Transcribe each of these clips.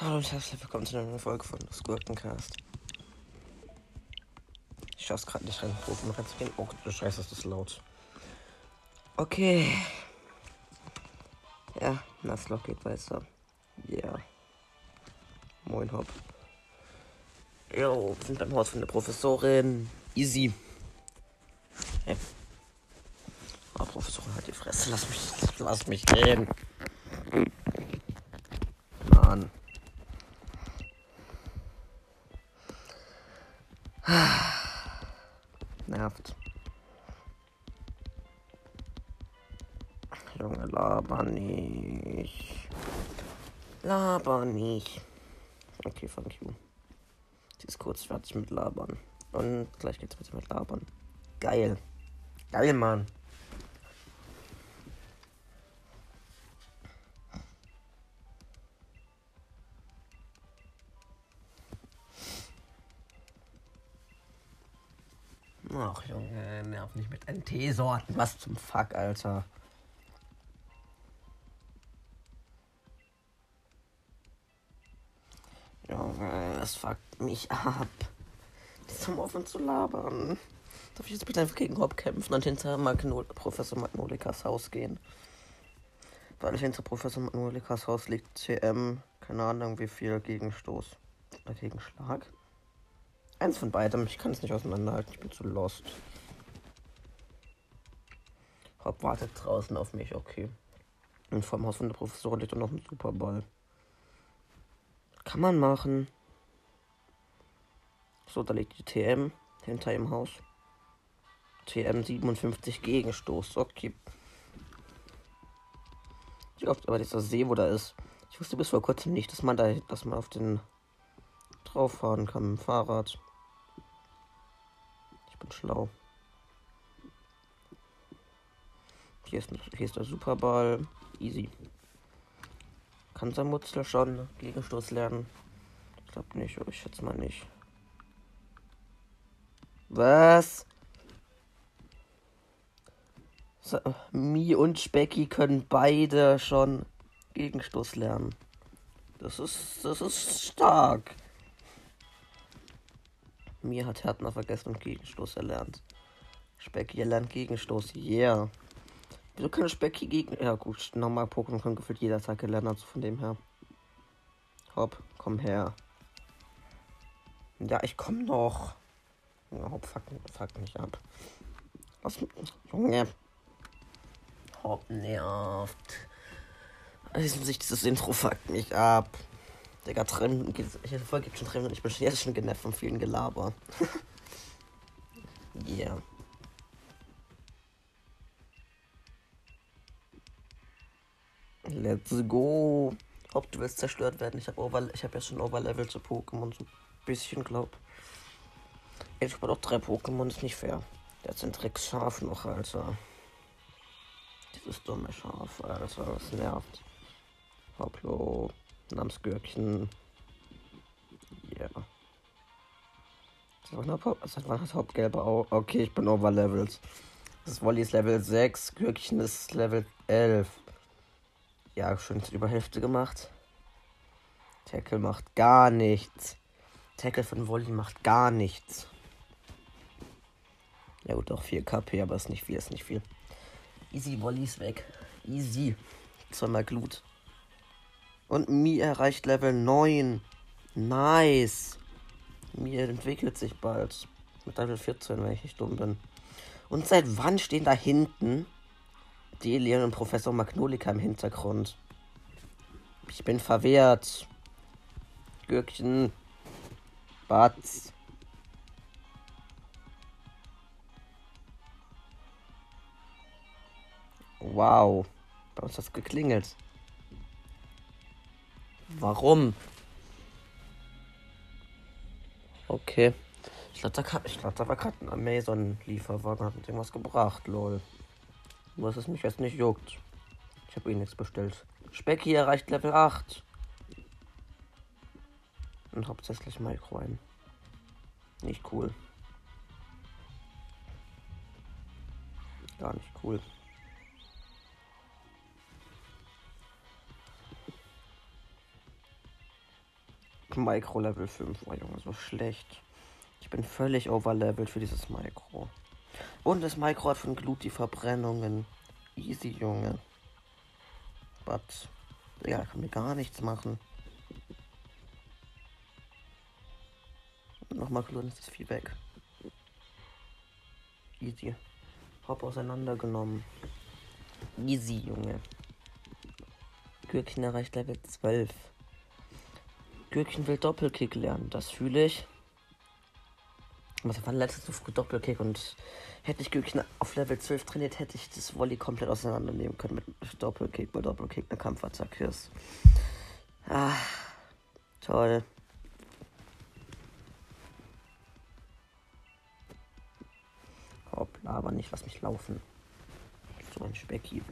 Hallo und herzlich willkommen zu einer neuen Folge von Squirtencast. Ich schaff's gerade nicht rein, oben reinzugehen. Oh, du Scheiße, ist das laut. Okay. Ja, Nassloch geht weiter. Ja. Yeah. Moin, Hopp. Jo, wir sind beim Haus von der Professorin. Easy. Hey. Oh, Professorin, halt die Fresse. Lass mich, lass mich gehen. Mann. Nervt. Junge, laber nicht. Laber nicht. Okay, fuck you. Sie ist kurz fertig mit Labern. Und gleich geht's weiter mit Labern. Geil. Geil, Mann. NT-Sorten. Was zum Fuck, Alter. Junge, das fuckt mich ab. Die zum offen zu labern. Darf ich jetzt bitte einfach gegen Rob kämpfen und hinter Magnol Professor Magnolikas Haus gehen? Weil hinter Professor Magnolikas Haus liegt CM, keine Ahnung wie viel Gegenstoß. Oder Gegenschlag. Eins von beidem. Ich kann es nicht auseinanderhalten. Ich bin zu lost. Hopp wartet draußen auf mich. Okay. Und vom Haus von der Professorin liegt noch ein Superball. Kann man machen. So, da liegt die TM hinter im Haus. TM 57 Gegenstoß. Okay. Ich glaube aber dieser See, wo da ist. Ich wusste bis vor kurzem nicht, dass man da, dass man auf den drauf fahren kann mit dem Fahrrad. Ich bin schlau. Hier ist, hier ist der Superball. Easy. Kann sein Mutzel schon Gegenstoß lernen? Ich glaube nicht, ich schätze mal nicht. Was? So, Mi und Specky können beide schon Gegenstoß lernen. Das ist, das ist stark. Mir hat Härtner vergessen und Gegenstoß erlernt. Specky erlernt Gegenstoß, yeah. Wieso kann Specky gegen. Ja, gut, normal Pokémon kann gefühlt jeder Tag gelernt, also von dem her. Hopp, komm her. Ja, ich komm noch. Hopp, fuck, fuck mich ab. Was? Junge. Hopp, nervt. Also, sich dieses Intro fuckt mich ab. Digga, geht Jede Folge gibt schon drei Minuten. Ich bin jetzt schon genervt von vielen Gelaber. yeah. Let's go. Ob du willst zerstört werden. Ich habe habe ja schon Overlevel zu Pokémon so ein bisschen glaub. Ich habe doch drei Pokémon, ist nicht fair. Der hat ein Schaf noch, Alter. Dieses dumme Schaf, Alter, das nervt. Hopplo. Namensgürkchen. Ja. Yeah. Das war das Hauptgelbe auch. Okay, ich bin overlevelt. Das Wolli ist Level 6, Gürkchen ist Level 11. Ja, schon über Hälfte gemacht. Tackle macht gar nichts. Tackle von Wolli macht gar nichts. Ja gut, auch 4 KP, aber ist nicht viel, ist nicht viel. Easy, Wolli ist weg. Easy. Zweimal Glut. Und Mi erreicht Level 9. Nice. Mi entwickelt sich bald. Mit Level 14, wenn ich nicht dumm bin. Und seit wann stehen da hinten Delian und Professor Magnolika im Hintergrund? Ich bin verwehrt. Gürkchen. Batz. Wow. Bei uns hat es geklingelt. Warum? Okay. Ich glaube, da, glaub, da war gerade ein Amazon-Lieferwagen, hat irgendwas gebracht, lol was es mich jetzt nicht juckt. Ich habe eh nichts bestellt. Specki erreicht Level 8. Und hauptsächlich Micro ein. Nicht cool. Gar nicht cool. Micro Level 5. Oh Junge, so schlecht. Ich bin völlig overlevelt für dieses Micro. Und das Micro hat von Glut die Verbrennungen. Easy, Junge. But, ja, kann mir gar nichts machen. Nochmal Glut, ist das weg. Easy. Hop auseinandergenommen. Easy, Junge. Gürkchen erreicht Level 12. Gürkchen will Doppelkick lernen, das fühle ich. Was war letztes so früh Doppelkick und hätte ich Gürkchen auf Level 12 trainiert, hätte ich das Volley komplett auseinandernehmen können mit Doppelkick, bei Doppelkick eine Kampfattacke. Ah, toll. Hoppla, aber nicht, lass mich laufen. So ein Specki.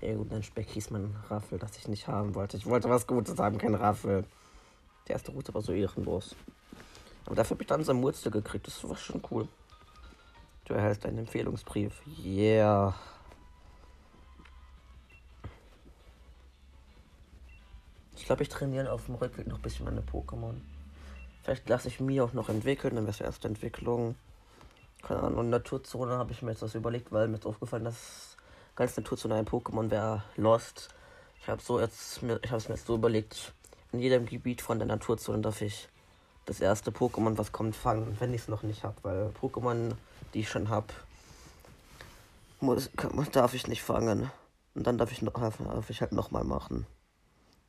Ja gut, ein Specki ist mein Raffel, das ich nicht haben wollte. Ich wollte was Gutes haben, kein Raffel. Der erste Route war so ehrenlos. Aber dafür habe ich dann so ein Murzel gekriegt. Das war schon cool. Du erhältst einen Empfehlungsbrief. Yeah. Ich glaube, ich trainiere auf dem Rückweg noch ein bisschen meine Pokémon. Vielleicht lasse ich mir auch noch entwickeln, dann wäre es erste Entwicklung. Keine Ahnung, Naturzone habe ich mir jetzt was überlegt, weil mir ist aufgefallen, dass ganz Naturzone ein Pokémon wäre Lost. Ich habe so ich habe es mir jetzt so überlegt, in jedem Gebiet von der Naturzone darf ich das erste Pokémon, was kommt, fangen, wenn ich es noch nicht habe, weil Pokémon, die ich schon habe, darf ich nicht fangen. Und dann darf ich, noch, darf ich halt nochmal machen.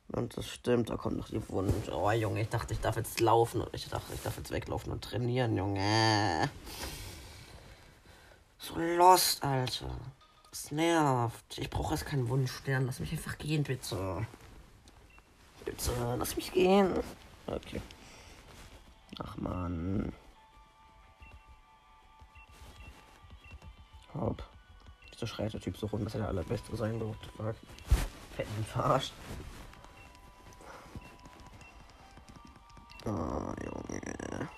Und das stimmt, da kommt noch die Wunsch. Oh Junge, ich dachte, ich darf jetzt laufen und ich dachte, ich darf jetzt weglaufen und trainieren, Junge. So lost, Alter. Das nervt. Ich brauche jetzt keinen Wunschstern. Lass mich einfach gehen, bitte. Bitte, lass mich gehen. Okay. Ach man. Hopp. Wieso schreit der Typ so rum, dass er der allerbeste sein durfte? Fuck. Hätten verarscht. Oh, Junge.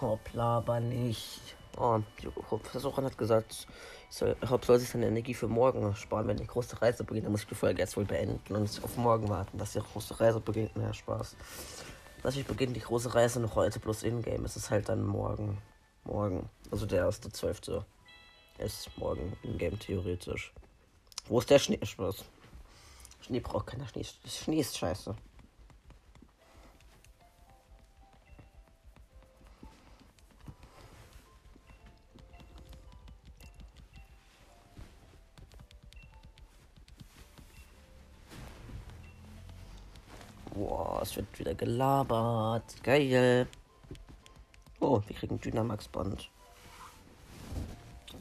Hoppla, aber nicht. Oh, Professorin hat gesagt, soll, Hopp soll sich seine Energie für morgen sparen, wenn die große Reise beginnt. Dann muss ich die Folge jetzt wohl beenden und auf morgen warten, dass die große Reise beginnt. Mehr Spaß. Natürlich beginnt die große Reise noch heute plus in-game. Es ist halt dann morgen. Morgen. Also der erste zwölfte ist morgen in-game theoretisch. Wo ist der Schnee? Spaß. Schnee braucht keiner Schnee. Schnee ist scheiße. Boah, es wird wieder gelabert. Geil. Oh, wir kriegen Dynamax-Band.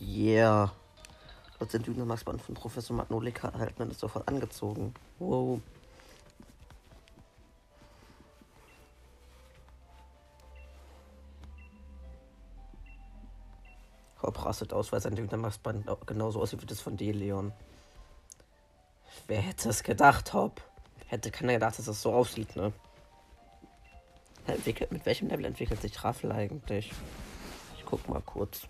Yeah. Dort sind Dynamax-Band von Professor Magnolika erhalten und ist sofort angezogen. Wow. Hopp rastet aus, weil sein Dynamax-Band genauso aussieht wie das von D. Leon. Wer hätte es gedacht, Hopp? Hätte keiner gedacht, dass das so aussieht, ne? Entwickelt, mit welchem Level entwickelt sich Raffel eigentlich? Ich guck mal kurz.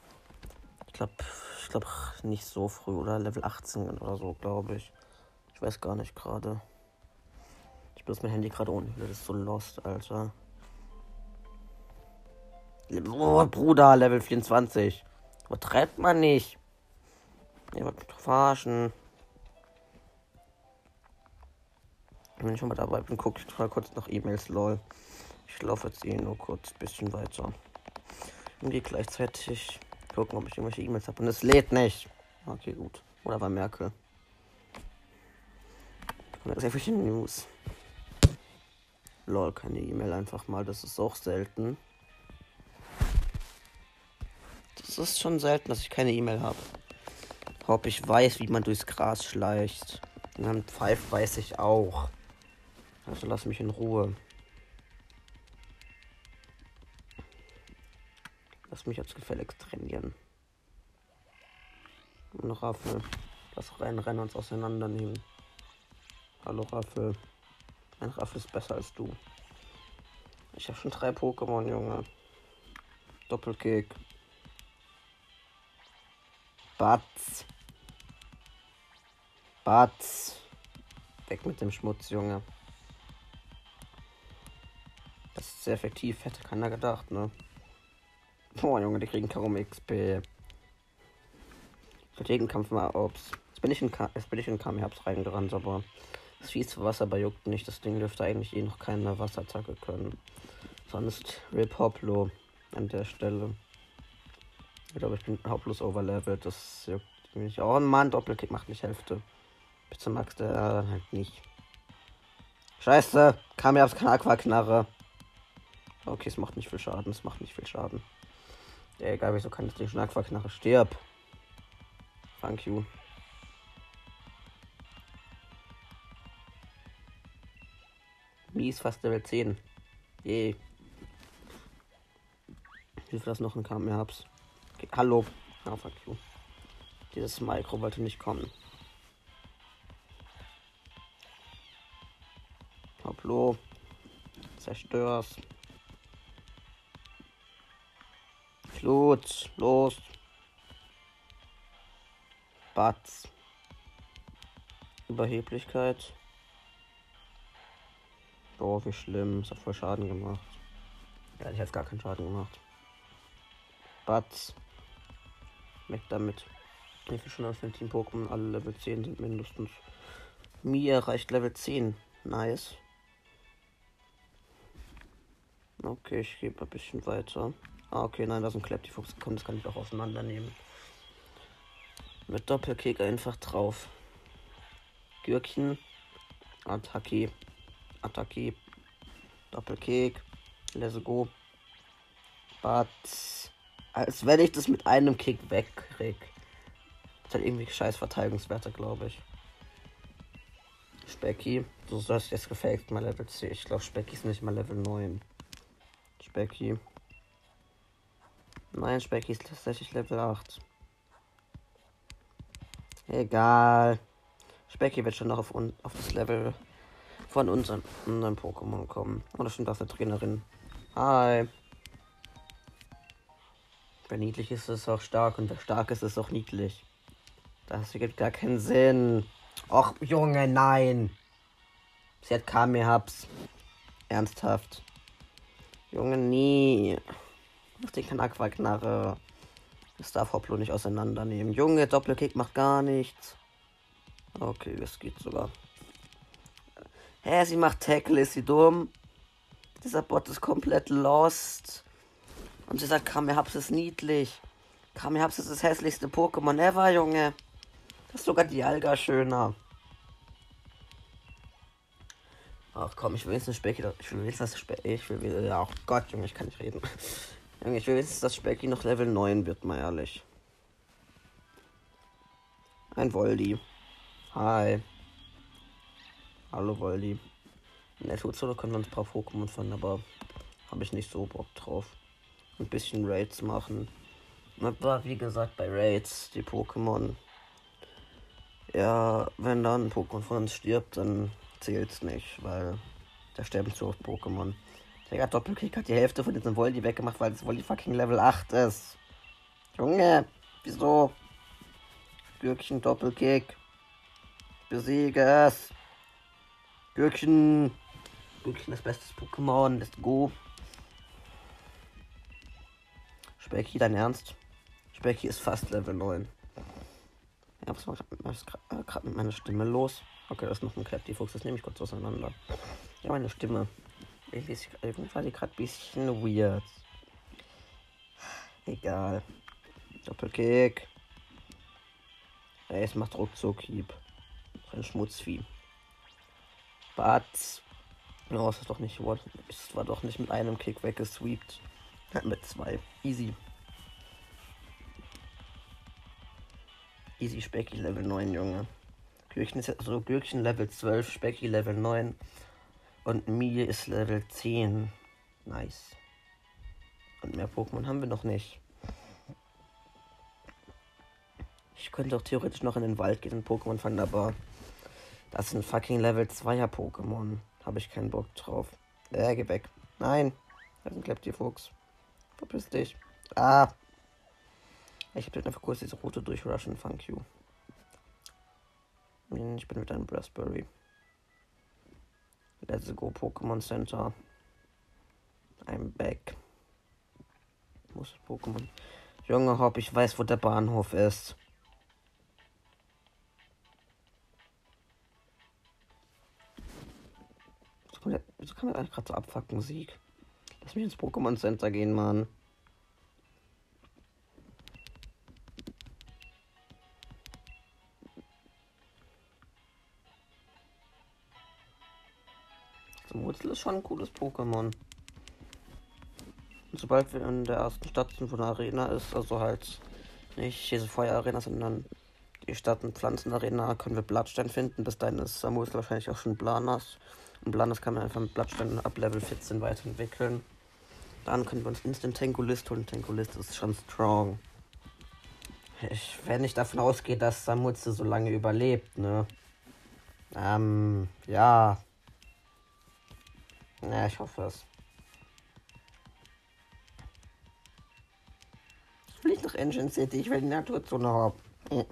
Ich glaube, ich glaube nicht so früh oder Level 18 oder so, glaube ich. Ich weiß gar nicht gerade. Ich bloß mein Handy gerade ohne. Das ist so lost, Alter. Oh, Bruder, Level 24. Übertreibt man nicht. Ihr wollt mich verarschen. Wenn ich schon mal dabei bin, gucke ich mal kurz nach E-Mails, lol. Ich laufe jetzt eh nur kurz ein bisschen weiter. Und gehe gleichzeitig gucken, ob ich irgendwelche E-Mails habe. Und es lädt nicht. Okay, gut. Oder war Merkel. Sehr viele News. Lol, keine E-Mail einfach mal. Das ist auch selten. Das ist schon selten, dass ich keine E-Mail habe. Ob ich weiß, wie man durchs Gras schleicht. Und dann Pfeif weiß ich auch. Also lass mich in Ruhe. Lass mich jetzt gefälligst trainieren. Und Raffel. Lass reinrennen und uns auseinandernehmen. Hallo Raffel. Ein Raffel ist besser als du. Ich habe schon drei Pokémon, Junge. Doppelkick. Batz. Batz. Weg mit dem Schmutz, Junge. Sehr effektiv. Hätte keiner gedacht, ne? Boah, Junge, die kriegen kaum XP. Strategenkampf mal, ups. Jetzt bin ich in, jetzt bin ich in Kamehaps reingerannt, aber das zu Wasser bei juckt nicht. Das Ding dürfte eigentlich eh noch keine Wasserattacke können. Sonst Rip Hoplo an der Stelle. Ich glaube, ich bin hauptlos overlevelt. Das juckt mich. Oh Mann, Doppelkick macht nicht Hälfte. Bitte Max, der halt nicht. Scheiße, kam ja aufs Aquaknarre. Okay, es macht nicht viel Schaden. Es macht nicht viel Schaden. Ja, egal, wieso kann Ding schon Aquaknarre? Stirb. Thank you. Mies, fast Level 10. Je. Wie viel das noch in Kam hab's? Okay, hallo. Ah, fuck you. Dieses Mikro wollte nicht kommen. Hopplo. Zerstör's. Flut. Los. Batz. Überheblichkeit. Boah, wie schlimm. Das hat voll Schaden gemacht. Ja, ich habe gar keinen Schaden gemacht. Batz. Weg damit. Ich will schon aus dem Team Pokémon alle Level 10 sind mindestens. Mir erreicht Level 10. Nice. Okay, ich gebe ein bisschen weiter. Ah, okay, nein, da ist ein Kleptifuchs gekommen. Das kann ich auch auseinandernehmen. Mit Doppelkick einfach drauf. Gürkchen. Attacke. Attacke. Doppelkick. Let's go. But. Als wenn ich das mit einem Kick wegkrieg. Das hat irgendwie scheiß Verteidigungswerte, glaube ich. Specky. Du sollst jetzt gefaked mal Level 10. Ich glaube, Specky ist nicht mal Level 9. Specky. Nein, Specky ist tatsächlich Level 8. Egal. Specky wird schon noch auf, auf das Level von unseren, unseren Pokémon kommen. Oder schon das eine Trainerin. Hi. Wer niedlich ist, ist auch stark und wer stark ist, ist auch niedlich. Das ergibt gar keinen Sinn. Och, Junge, nein. Sie hat Kamehaps. Ernsthaft. Junge, nie. Den kein Aquaknarre. Das darf Hopplo nicht auseinandernehmen. Junge, Doppelkick macht gar nichts. Okay, das geht sogar. Hä, sie macht Tackle, ist sie dumm? Dieser Bot ist komplett lost. Und sie sagt, Kamehaps ist niedlich. Kamehaps ist das hässlichste Pokémon ever, Junge. Das ist sogar die Alga schöner. Ach komm, ich will jetzt eine Specky. Ich will jetzt das Specky. Ich will. Ja, oh Gott, Junge, ich kann nicht reden. Ich will jetzt, dass Specky noch Level 9 wird, mal ehrlich. Ein Voldi. Hi. Hallo Voldi. In der Solo können wir uns ein paar Pokémon fangen, aber habe ich nicht so Bock drauf. Ein bisschen Raids machen. Aber wie gesagt, bei Raids, die Pokémon. Ja, wenn dann ein Pokémon von uns stirbt, dann zählt's nicht, weil da sterben zu oft Pokémon. Der Doppelkick hat die Hälfte von diesem Voldi weggemacht, weil das Voldi fucking Level 8 ist. Junge, wieso? Gürkchen Doppelkick. Besiege es. Gürkchen. Gürkchen das beste Pokémon. Let's go. Specky, dein Ernst? Specky ist fast Level 9. Ja, was war gerade mit meiner Stimme los? Okay, das ist noch ein Kleptifuchs, das nehme ich kurz auseinander. Ja, meine Stimme. Irgendwie war die gerade ein bisschen weird. Egal. Doppelkick. Es macht ruckzuck Hieb. Ein Schmutzvieh. Batz. Oh, es ist doch nicht. Es war doch nicht mit einem Kick weggesweept. Mit zwei. Easy. Easy Specky Level 9, Junge. Gürkchen ist also Gürkchen Level 12, Specky Level 9 und Mie ist Level 10. Nice. Und mehr Pokémon haben wir noch nicht. Ich könnte auch theoretisch noch in den Wald gehen und Pokémon fangen, aber das sind fucking Level 2er Pokémon. Habe ich keinen Bock drauf. Äh, geh weg. Nein. Da ist ein Kleptifuchs. Verpiss dich. Ah. Ich habe einfach kurz diese Route durchrushen. Thank you. Ich bin mit einem Raspberry. Let's go Pokémon Center. I'm back. Muss Pokémon. Junge Hopp, ich weiß, wo der Bahnhof ist. Wieso kann man eigentlich gerade so abfucken, Musik? Lass mich ins Pokémon Center gehen, Mann. Wurzel ist schon ein cooles Pokémon. Und sobald wir in der ersten Stadt sind, wo eine Arena ist, also halt nicht diese Feuerarena, sondern die Stadt- und Pflanzenarena, können wir Blattstein finden. Bis dahin ist Samus wahrscheinlich auch schon Blanas. Und Blanas kann man einfach mit Blattstein ab Level 14 weiterentwickeln. Dann können wir uns Instant Tangolist holen. Tangolist ist schon strong. Ich, wenn ich davon ausgehe, dass Samutze so lange überlebt, ne? Ähm, ja. Ja, ich hoffe es. Ich will nicht nach Engine City, ich will die Naturzone haben. Hm.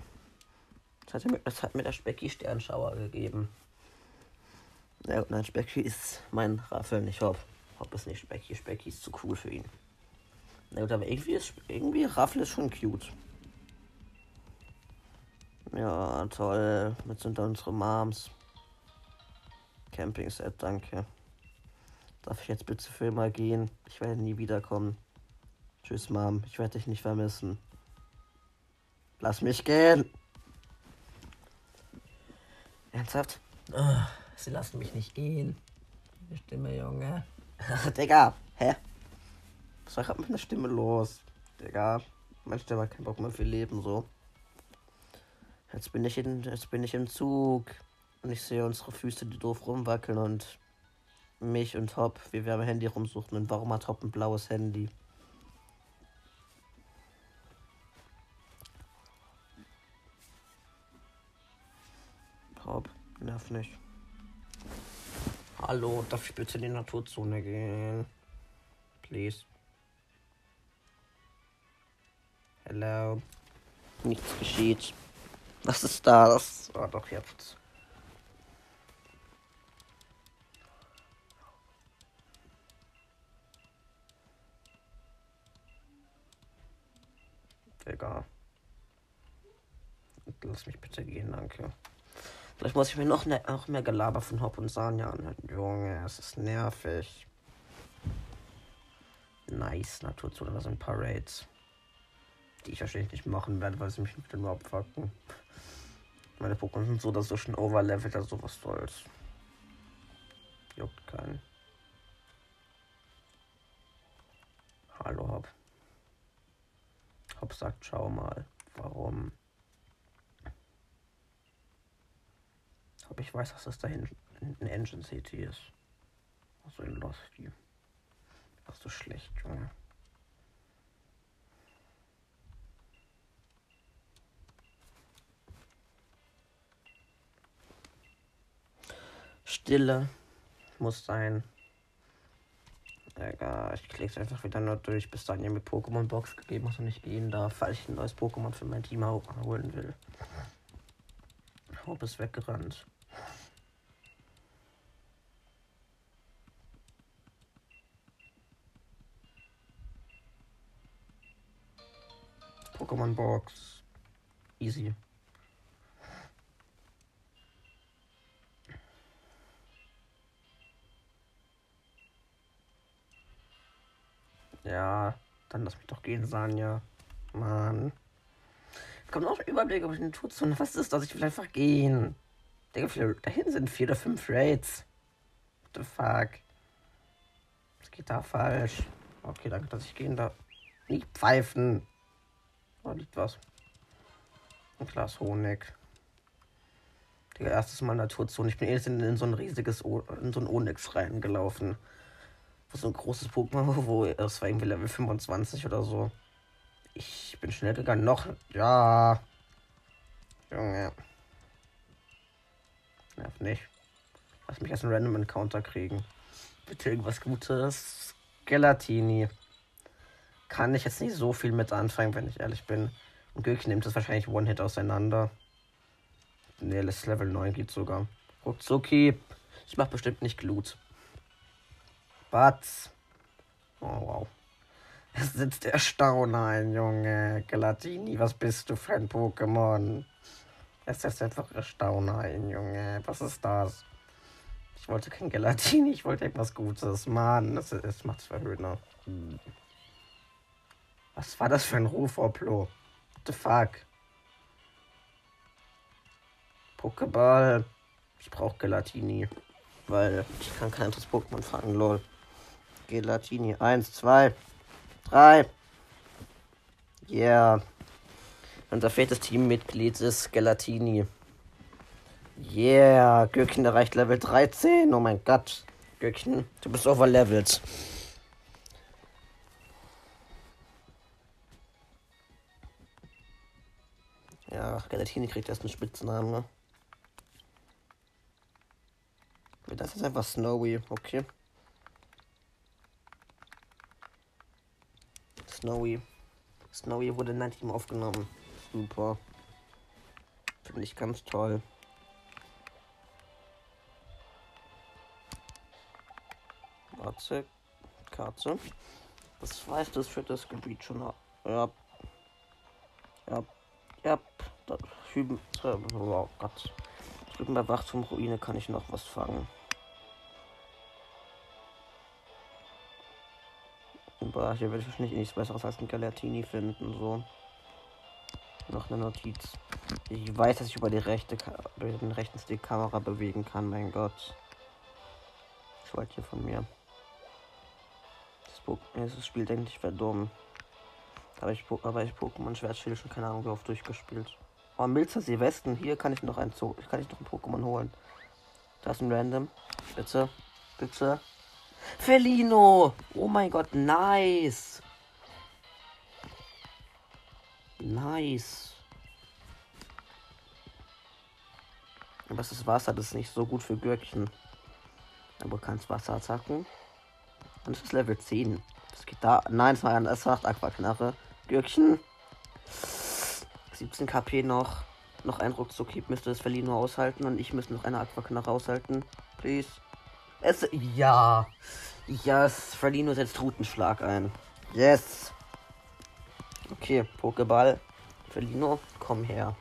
Das hat, mir, das hat mir der Specki Sternschauer gegeben. Ja, und nein, Specki ist mein Raffel nicht Hopp. Hopp ist nicht Specki, Specki ist zu cool für ihn. Na gut, aber irgendwie ist irgendwie Raffel ist schon cute. Ja, toll. Mit sind da unsere Moms. Camping Set, danke. Darf ich jetzt bitte für immer gehen? Ich werde nie wiederkommen. Tschüss, Mom. Ich werde dich nicht vermissen. Lass mich gehen. Ernsthaft? Oh, sie lassen mich nicht gehen. Die Stimme, Junge. Digga, hä? Was war gerade mit der Stimme los? Digga, meine Stimme hat keinen Bock mehr für Leben, so. Jetzt bin ich in, jetzt bin ich im Zug und ich sehe unsere Füße, die doof rumwackeln und mich und Hop, wie wir am Handy rumsuchen. Und warum hat Hop ein blaues Handy? Hop, nerv nicht. Hallo, darf ich bitte in die Naturzone gehen? Please. Hello. Nichts geschieht. Was ist das? Oh, doch jetzt. Digga. Lass mich bitte gehen, danke. Vielleicht muss ich mir noch, ne, noch mehr Gelaber von Hop und Sanja anhören. Junge, es ist nervig. Nice, Naturzone, da sind Raids. Die ich wahrscheinlich nicht machen werde, weil sie mich wieder nur abfucken. Meine Pokémon sind so oder so schon overlevelt, also was soll's. Juckt keinen. Hallo Hop. Hop sagt, schau mal. Warum? Ob ich weiß, dass das da hinten Engine City ist. Also in Losty. Was so schlecht, Junge. Stille muss sein. Egal, ich klicke einfach wieder nur durch, bis dann ihr mir Pokémon Box gegeben hat und ich gehen darf, weil ich ein neues Pokémon für mein Team holen will. Hope ist weggerannt. Pokémon Box. Easy. Ja, dann lass mich doch gehen, Sanja. Mann. Kommt ein Überblick über die Naturzone. Was ist das? Ich will einfach gehen. Digga, da hinten sind vier oder fünf Raids. What the fuck? Was geht da falsch? Okay, danke, dass ich gehen darf. Nicht pfeifen. Da liegt was. Ein Glas Honig. Digga, erstes Mal Naturzone. Ich bin erst in, in so ein riesiges, o in so ein Onyx reingelaufen. So ein großes Pokémon, wo es war irgendwie Level 25 oder so. Ich bin schnell gegangen. Noch. Ja. Junge. Nerv nicht. Lass mich erst einen Random Encounter kriegen. Bitte irgendwas Gutes. Gelatini. Kann ich jetzt nicht so viel mit anfangen, wenn ich ehrlich bin. Und Gürk nimmt das wahrscheinlich One-Hit auseinander. Ne, das Level 9 geht sogar. Ruckzucki. Ich mach bestimmt nicht Glut. Batz. Oh, wow. Es sitzt der Staunein, Junge. Galatini, was bist du für ein Pokémon? Es ist einfach Erstaunein, Junge. Was ist das? Ich wollte kein Gelatini, ich wollte etwas Gutes. Mann, das, das macht's verhöhner. Hm. Was war das für ein Ruf, Oplo? What the fuck? Pokéball. Ich brauche Gelatini. Weil ich kann kein anderes Pokémon fangen, lol. Gelatini. Eins, zwei, drei. Yeah. Unser viertes Teammitglied ist Gelatini. Yeah, Gürkchen erreicht Level 13. Oh mein Gott. Gürkchen, du bist overlevelt. Ja, Gelatini kriegt erst einen Spitznamen, ne? Das ist einfach Snowy, okay. Snowy. Snowy wurde in ein Team aufgenommen. Super. Finde ich ganz toll. Katze. Katze. Das weiß das für das Gebiet schon. Ja. Ja. Ja. Da hüben. Oh Gott. Drüben bei Wachturmruine kann ich noch was fangen. Aber hier werde ich wahrscheinlich nichts besseres als ein Galatini finden. So. Noch eine Notiz. Ich weiß, dass ich über die rechte über den rechten Stick Kamera bewegen kann. Mein Gott. Ich wollte hier von mir. Das Spiel denkt ich wäre dumm. Aber ich, aber ich Pokémon Schwertschild schon keine Ahnung wie oft durchgespielt. Oh, Milzer Westen. Hier kann ich noch ein Zoo. Kann ich noch ein Pokémon holen. Da ist ein Random. Bitte. Bitte. Felino! Oh mein Gott, nice! Nice. Aber das ist Wasser, das ist nicht so gut für Gürkchen. Aber kannst Wasser attacken. Und es ist Level 10. Das geht da. Nein, es war ein S8 Aquaknarre. Gürkchen. 17 KP noch. Noch ein Ruckzuck müsste das Verliehen nur aushalten und ich müsste noch eine Aquaknarre aushalten. Please. Es. Ja. Yes. Verlino setzt Rutenschlag ein. Yes. Okay, Pokéball. Felino, komm her.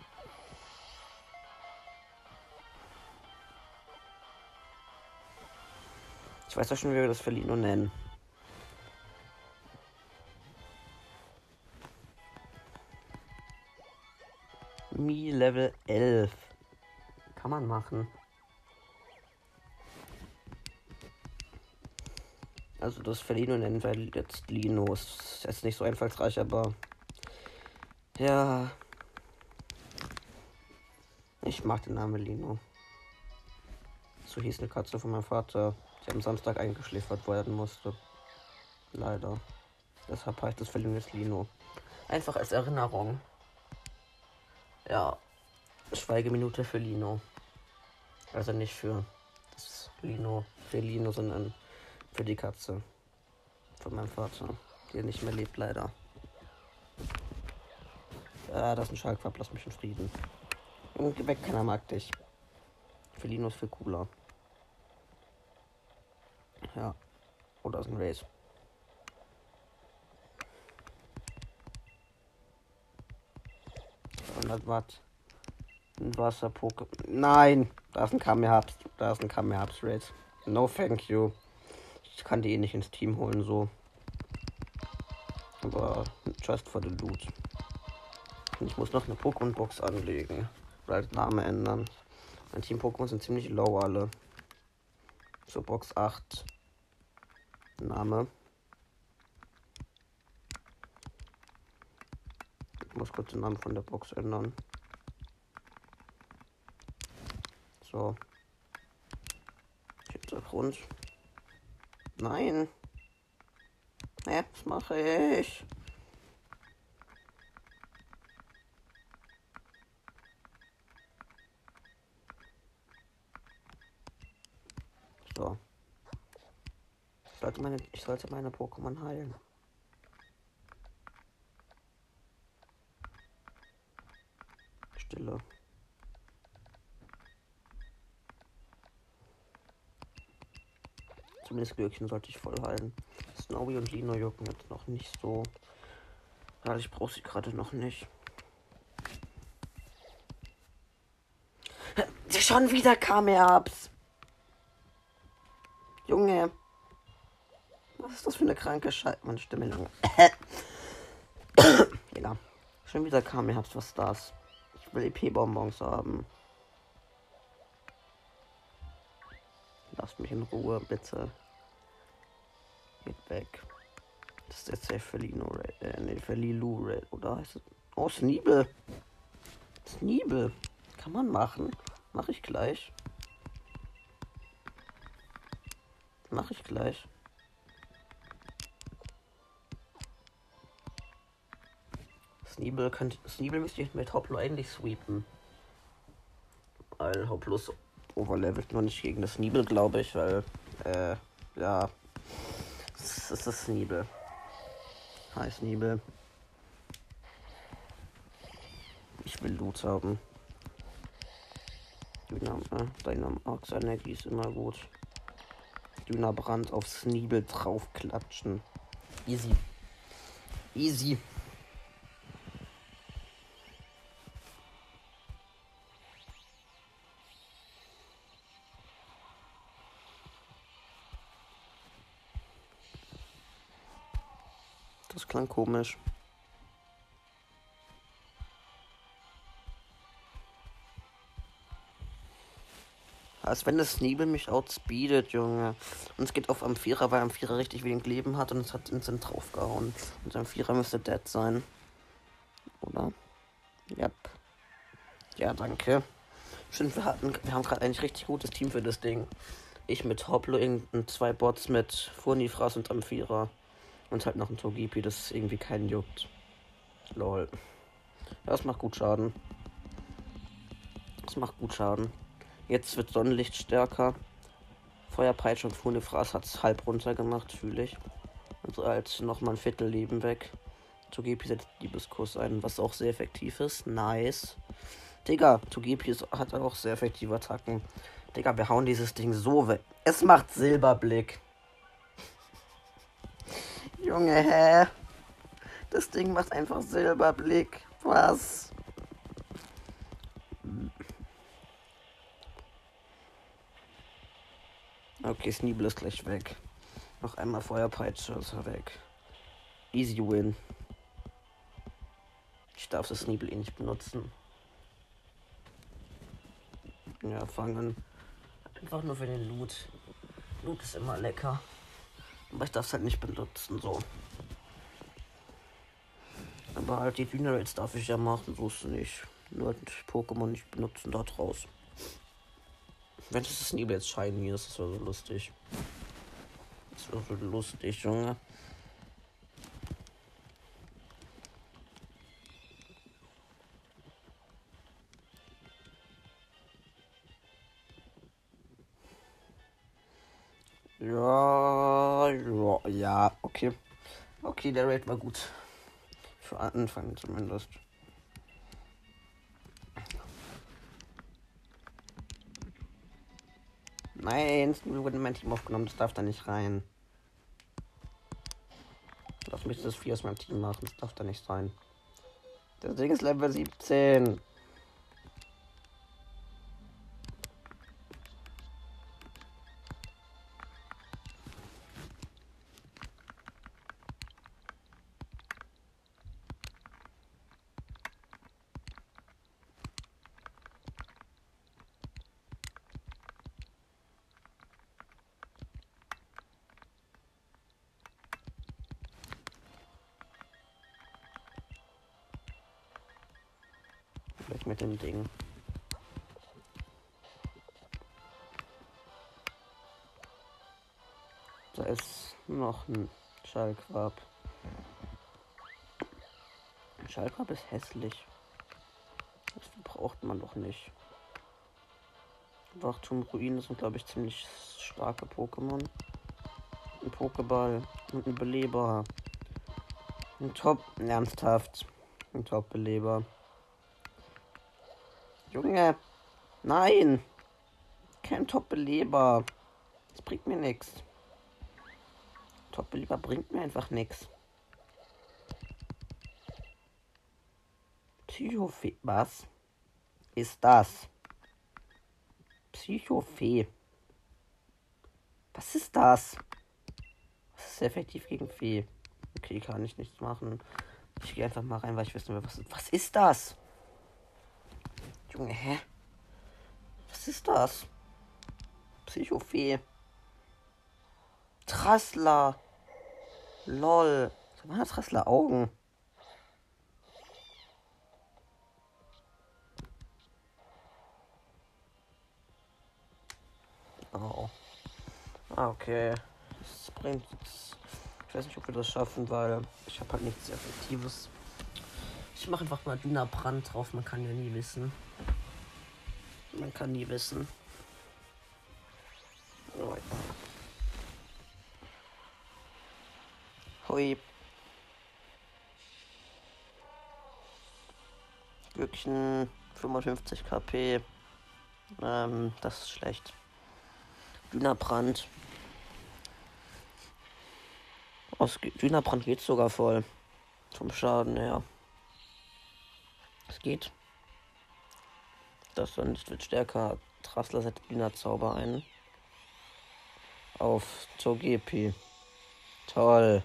Ich weiß ja schon, wie wir das Felino nennen. Mi Level 11. Kann man machen. Also das Felino nennen wir jetzt Lino. Ist jetzt nicht so einfallsreich, aber ja. Ich mag den Namen Lino. So hieß eine Katze von meinem Vater die am Samstag eingeschläfert werden musste. Leider. Deshalb heißt es verlängertes Lino. Einfach als Erinnerung. Ja. Schweigeminute für Lino. Also nicht für das Lino, für Lino, sondern für die Katze. Von meinem Vater. Die nicht mehr lebt, leider. Ja, das ist ein Schalkwab, lass mich in Frieden. Und geh weg, keiner mag dich. Felino ist viel cooler. Ja. Oder ist ein Race. 100 Watt. Ein Wasserpoke. Nein! Da ist ein Kamehaps. Da ist ein Kamehaps Race. No thank you. Ich kann die eh nicht ins Team holen, so. Aber just for the loot. Und ich muss noch eine Pokémon-Box anlegen. Oder halt Name ändern. Mein Team-Pokémon sind ziemlich low alle. So, Box 8. Name. Ich muss kurz den Namen von der Box ändern. So. Jetzt auf rund. Nein. Ja, was mache ich? So. Ich sollte meine, ich sollte meine Pokémon heilen. Stille. Zumindest Glöckchen sollte ich voll heilen. Snowy und Lino jucken jetzt noch nicht so. Weil ich brauche sie gerade noch nicht. Schon wieder kam er abs. Junge. Was ist das für eine kranke Scheiße? Meine Stimme lang. ja. Schon wieder kam er abs. Was das? Ich will EP-Bonbons haben. Lasst mich in Ruhe, bitte. Geht weg. Das ist jetzt der für Lino Red. Äh, nee, für Lilu Red. Oder heißt es. Oh, Sneeble. Sneeble. Kann man machen. Mach ich gleich. Mach ich gleich. Sneeble könnte. Sneeble müsste ich mit Hoplo endlich sweepen. Weil Hoplo ist overlevelt noch nicht gegen das Sneeble, glaube ich, weil. Äh, ja. Das ist das Sneeble. Hi Sneeble. Ich will Loot haben. Dynam Dynamax Energie ist immer gut. Dynabrand auf Sneeble draufklatschen. Easy. Easy. Klang komisch. Als wenn das Nebel mich outspeedet, Junge. Und es geht auf Amphira, weil Amphira richtig wenig Leben hat und es hat instant draufgehauen. Und Amphira müsste dead sein. Oder? Yep. Ja, danke. Stimmt, wir hatten, wir haben gerade eigentlich richtig gutes Team für das Ding. Ich mit Hoplo, irgendein zwei Bots mit Furnifras und Amphira. Und halt noch ein Togipi, das irgendwie keinen juckt. Lol. Das macht gut Schaden. Das macht gut Schaden. Jetzt wird Sonnenlicht stärker. Feuerpeitsche und Funefras hat es halb runter gemacht, fühle ich. Also als nochmal ein Viertel Leben weg. Togepi setzt Liebeskuss ein, was auch sehr effektiv ist. Nice. Digga, Togepi hat auch sehr effektive Attacken. Digga, wir hauen dieses Ding so weg. Es macht Silberblick. Junge, hä? Das Ding macht einfach Silberblick. Was? Okay, Sneeble ist gleich weg. Noch einmal Feuerpeitsche ist er weg. Easy win. Ich darf das Sneeble eh nicht benutzen. Ja, fangen. Einfach nur für den Loot. Loot ist immer lecker. Aber ich darf es halt nicht benutzen, so. Aber halt die Dünerates darf ich ja machen, so ist es nicht. Nur Pokémon nicht benutzen da draus. Wenn das ist jetzt shiny ist, das wäre so lustig. Das wäre so lustig, Junge. Okay, der Raid war gut. Für Anfang zumindest. Nein, es wurde mein Team aufgenommen, das darf da nicht rein. Lass mich das vier aus meinem Team machen, das darf da nicht sein. Das Ding ist Level 17. dem Ding. Da ist noch ein Schallquab. Schallquab ist hässlich. Das braucht man doch nicht. Wachtum Ruinen sind, glaube ich, ziemlich starke Pokémon. Ein Pokéball und ein Beleber. Ein Top, ernsthaft. Ein Top-Beleber. Junge. Nein. Kein Top-Beleber. Das bringt mir nichts. Top-Belieber bringt mir einfach nichts. Psychofee. Was ist das? Psychofee. Was ist das? Was ist effektiv gegen Fee? Okay, kann ich nichts machen. Ich gehe einfach mal rein, weil ich wissen will, was, was ist das? Junge, hä? Was ist das? Psychofee. Trassler. Lol. So waren Trassler Augen. Oh. Ah, okay. Das bringt. Ich weiß nicht, ob wir das schaffen, weil ich habe halt nichts Effektives. Ich mache einfach mal Brand drauf. Man kann ja nie wissen. Man kann nie wissen. Oh. Hui. Glückchen 55 KP. Ähm, das ist schlecht. Dünerbrand. Aus Dünerbrand geht sogar voll. Vom Schaden her. Es geht. Das dann wird stärker. Trassler setzt Dünerzauber ein. Auf GP. Toll.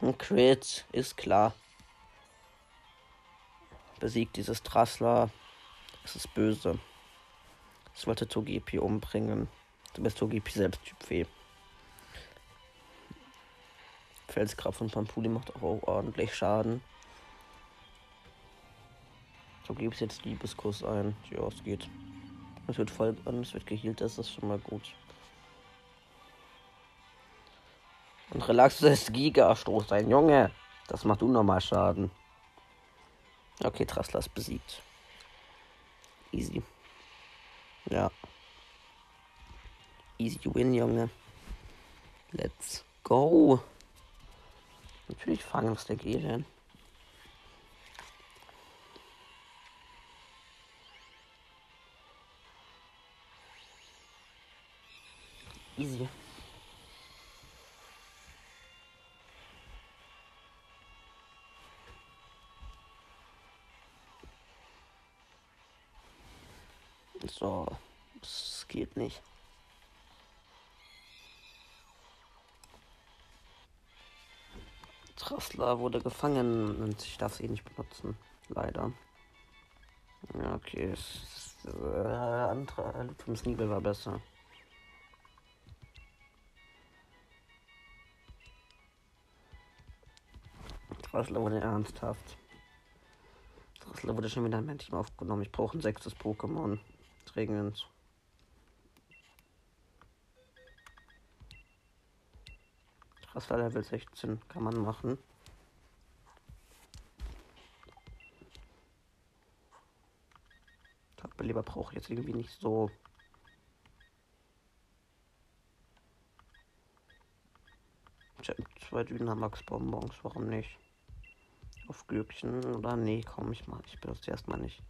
Ein Crit, ist klar. Besiegt dieses Trassler. Es ist böse. Ich wollte Togepi umbringen. Du bist Togepi selbst Typ Fee. Felskraft von Pampuli macht auch ordentlich Schaden. So gibst jetzt Liebeskuss ein. Ja, es geht. Es wird voll an, es wird geheilt, das ist schon mal gut. Und Relax ist Giga-Stoß ein Junge. Das macht unnormal Schaden. Okay, Trassler ist besiegt. Easy. Ja. Easy win, Junge. Let's go. Natürlich fangen wir der Gehirn. Trassler wurde gefangen und ich darf sie nicht benutzen. Leider. Ja, okay. äh, andere Lutums Nibel war besser. Trassler wurde ernsthaft. Trassler wurde schon wieder ein Männchen aufgenommen. Ich brauche ein sechstes Pokémon dringend. Rassler Level 16 kann man machen. Tagbeleber brauche ich jetzt irgendwie nicht so. Zwei Dynamax Bonbons, warum nicht? Auf Glückchen oder nee, komm ich mal. Ich benutze erstmal nicht.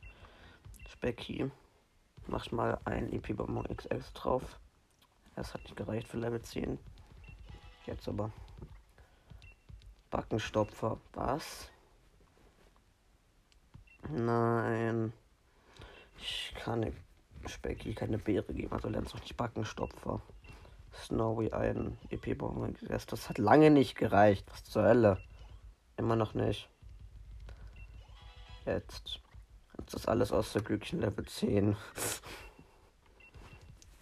Specky. Mach mal ein EP Bonbon XX drauf. Das hat nicht gereicht für Level 10. Jetzt aber. Backenstopfer. Was? Nein. Ich kann eine Specky keine Beere geben, also lernst du nicht Backenstopfer. Snowy ein EP Bonbon XS. Das hat lange nicht gereicht. Was zur Hölle? Immer noch nicht. Jetzt. Jetzt ist alles aus der Glückchen Level 10.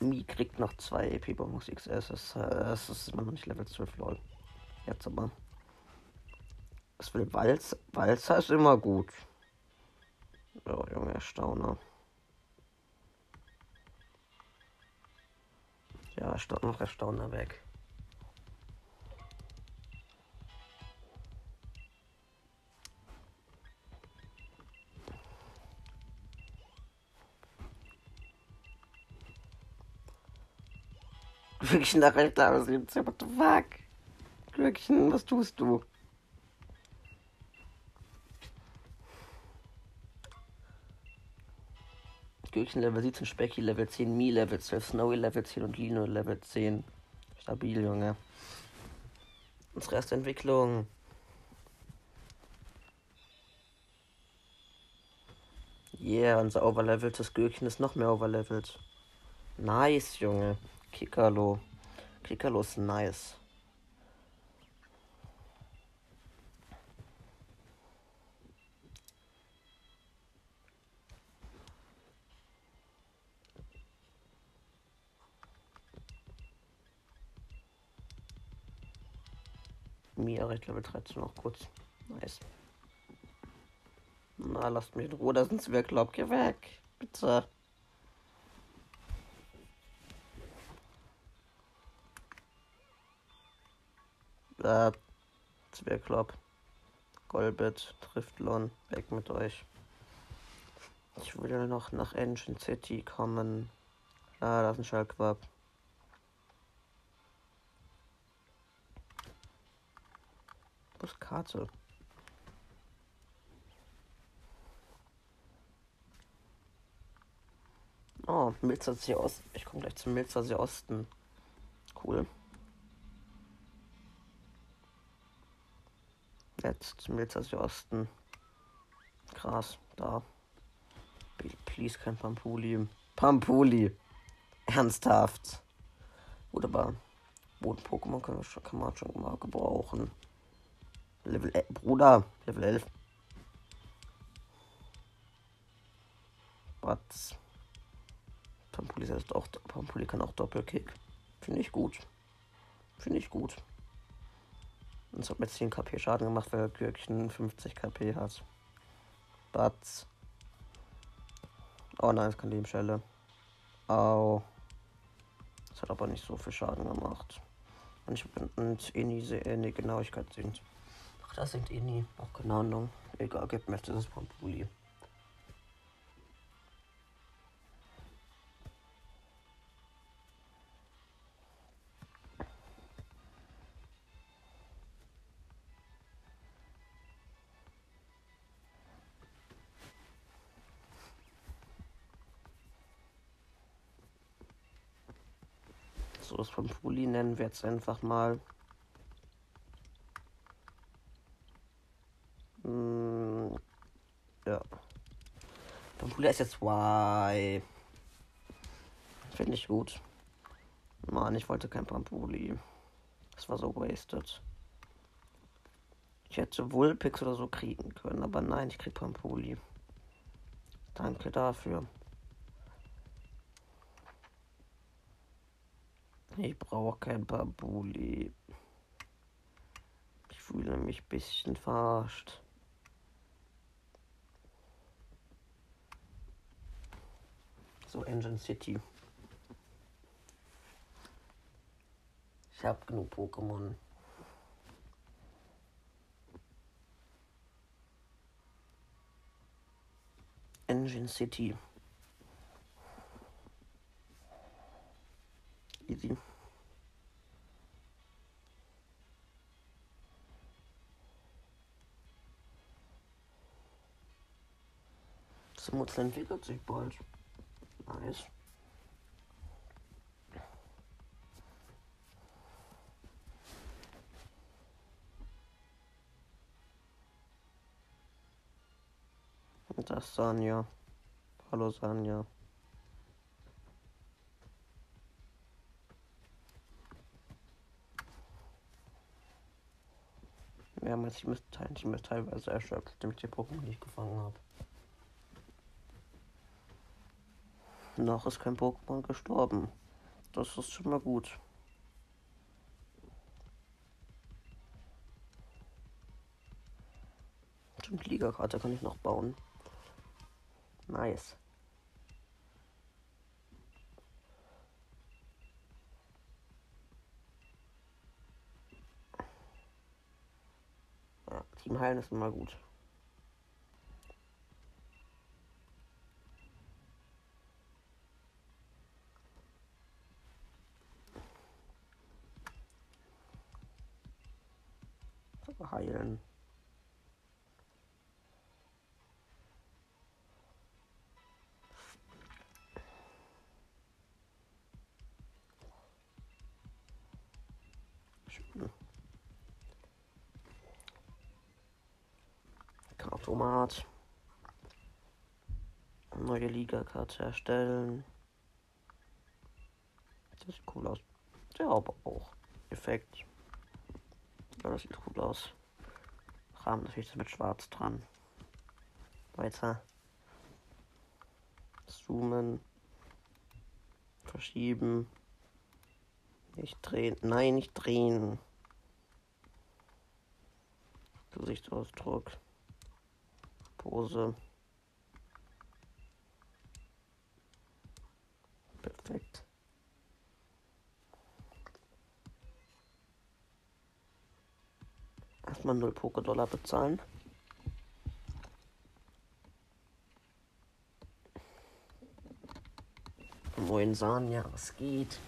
Mi kriegt noch zwei EP-Bonbons XS. Das, äh, das ist immer noch nicht Level 12, lol. Jetzt aber. Es will Walz. Walzer ist immer gut. Ja, Junge, Erstauner. Ja, noch Erstauner weg. Glückchen nach rechter aus 17. What the fuck? Glückchen, was tust du? Glückchen Level 17, Specky Level 10, Mi Level 12, Snowy Level 10 und Lino Level 10. Stabil, Junge. Unsere erste Entwicklung. Yeah, unser overleveltes Gürkchen ist noch mehr overlevelt. Nice, Junge. Kikalo. Kikalo ist nice. Mia recht Level 13 noch kurz. Nice. Na, lasst mich in Ruhe, da sind Zwerglaub. Geh weg. Bitte. Äh, Zwerglaub. Golbet, Driftlon, weg mit euch. Ich will noch nach Engine City kommen. Ah, da ist ein Schallquab. Was Karte? Oh, Milzersee Osten. Ich komme gleich zum Milzersee Osten. Cool. Jetzt Milzersee Osten. Krass, da. Please kein Pampuli. Pampuli. Ernsthaft. Aber Boden-Pokémon kann, man schon mal gebrauchen. Level 11. Bruder, Level 11. Was? Pampuli heißt auch, Pampuli kann auch Doppelkick. Finde ich gut. Finde ich gut. Und es hat mit 10 KP Schaden gemacht, weil Gürkchen 50 KP hat. Batz. Oh nein, es kann Lebensschelle. Au. Das hat aber nicht so viel Schaden gemacht. Und ich bin und nie, eh nie Genauigkeit sind. Ach, das sind eh nie. Auch keine Ahnung. Egal, gibt mir das Pampuli. Wir jetzt einfach mal. Hm, ja. Pampuli ist jetzt Y. Finde ich gut. Mann, ich wollte kein Pampuli. Das war so wasted. Ich hätte Vulpix oder so kriegen können, aber nein, ich krieg Pampuli. Danke dafür. Ich brauche kein Babuli. Ich fühle mich ein bisschen verarscht. So, Engine City. Ich habe genug Pokémon. Engine City. Easy. Das entwickelt sich bald. Nice. Das Sanja. Hallo Sanja. Ist, Team ist teilweise erschöpft, indem ich die Pokémon nicht gefangen habe. Noch ist kein Pokémon gestorben. Das ist schon mal gut. Stimmt, Liga-Karte kann ich noch bauen. Nice. Ja, Team Heilen ist immer gut. heilen. Tomat. Neue Liga-Karte erstellen. Das sieht cool aus. Der aber auch. Effekt. Ja, das sieht cool aus. Rahmen natürlich mit schwarz dran. Weiter. Zoomen. Verschieben. Nicht drehen. Nein, nicht drehen. Gesichtsausdruck. Pose. Perfekt. Erstmal 0 Poké-Dollar bezahlen. Moin Sanja, was geht?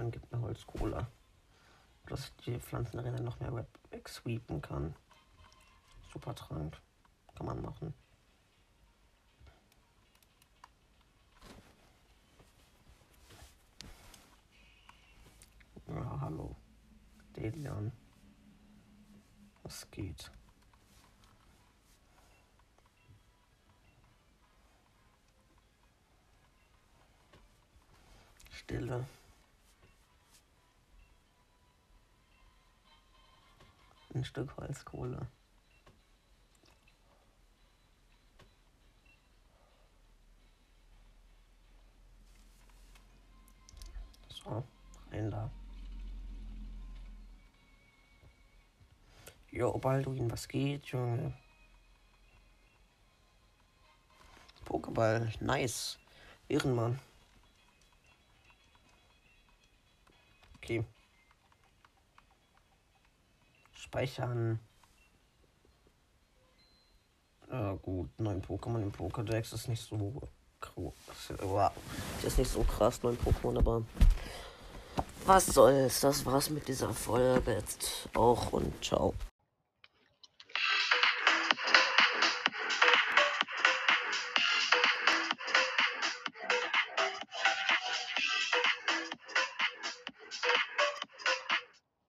Und gibt mir Holzkohle. Dass die Pflanzenarena noch mehr wegsweepen kann. Super Trank. Kann man machen. Ja, hallo. Delian. Was geht? Stille. Ein Stück Holzkohle. So, rein da. Jo, Balduin, was geht, Junge? Pokéball, nice. Ehrenmann. Okay. Speichern. Ja, gut, neun Pokémon im Pokédex ist nicht so wow. Das ist nicht so krass, neun Pokémon, aber was soll's. Das war's mit dieser Folge jetzt auch und ciao.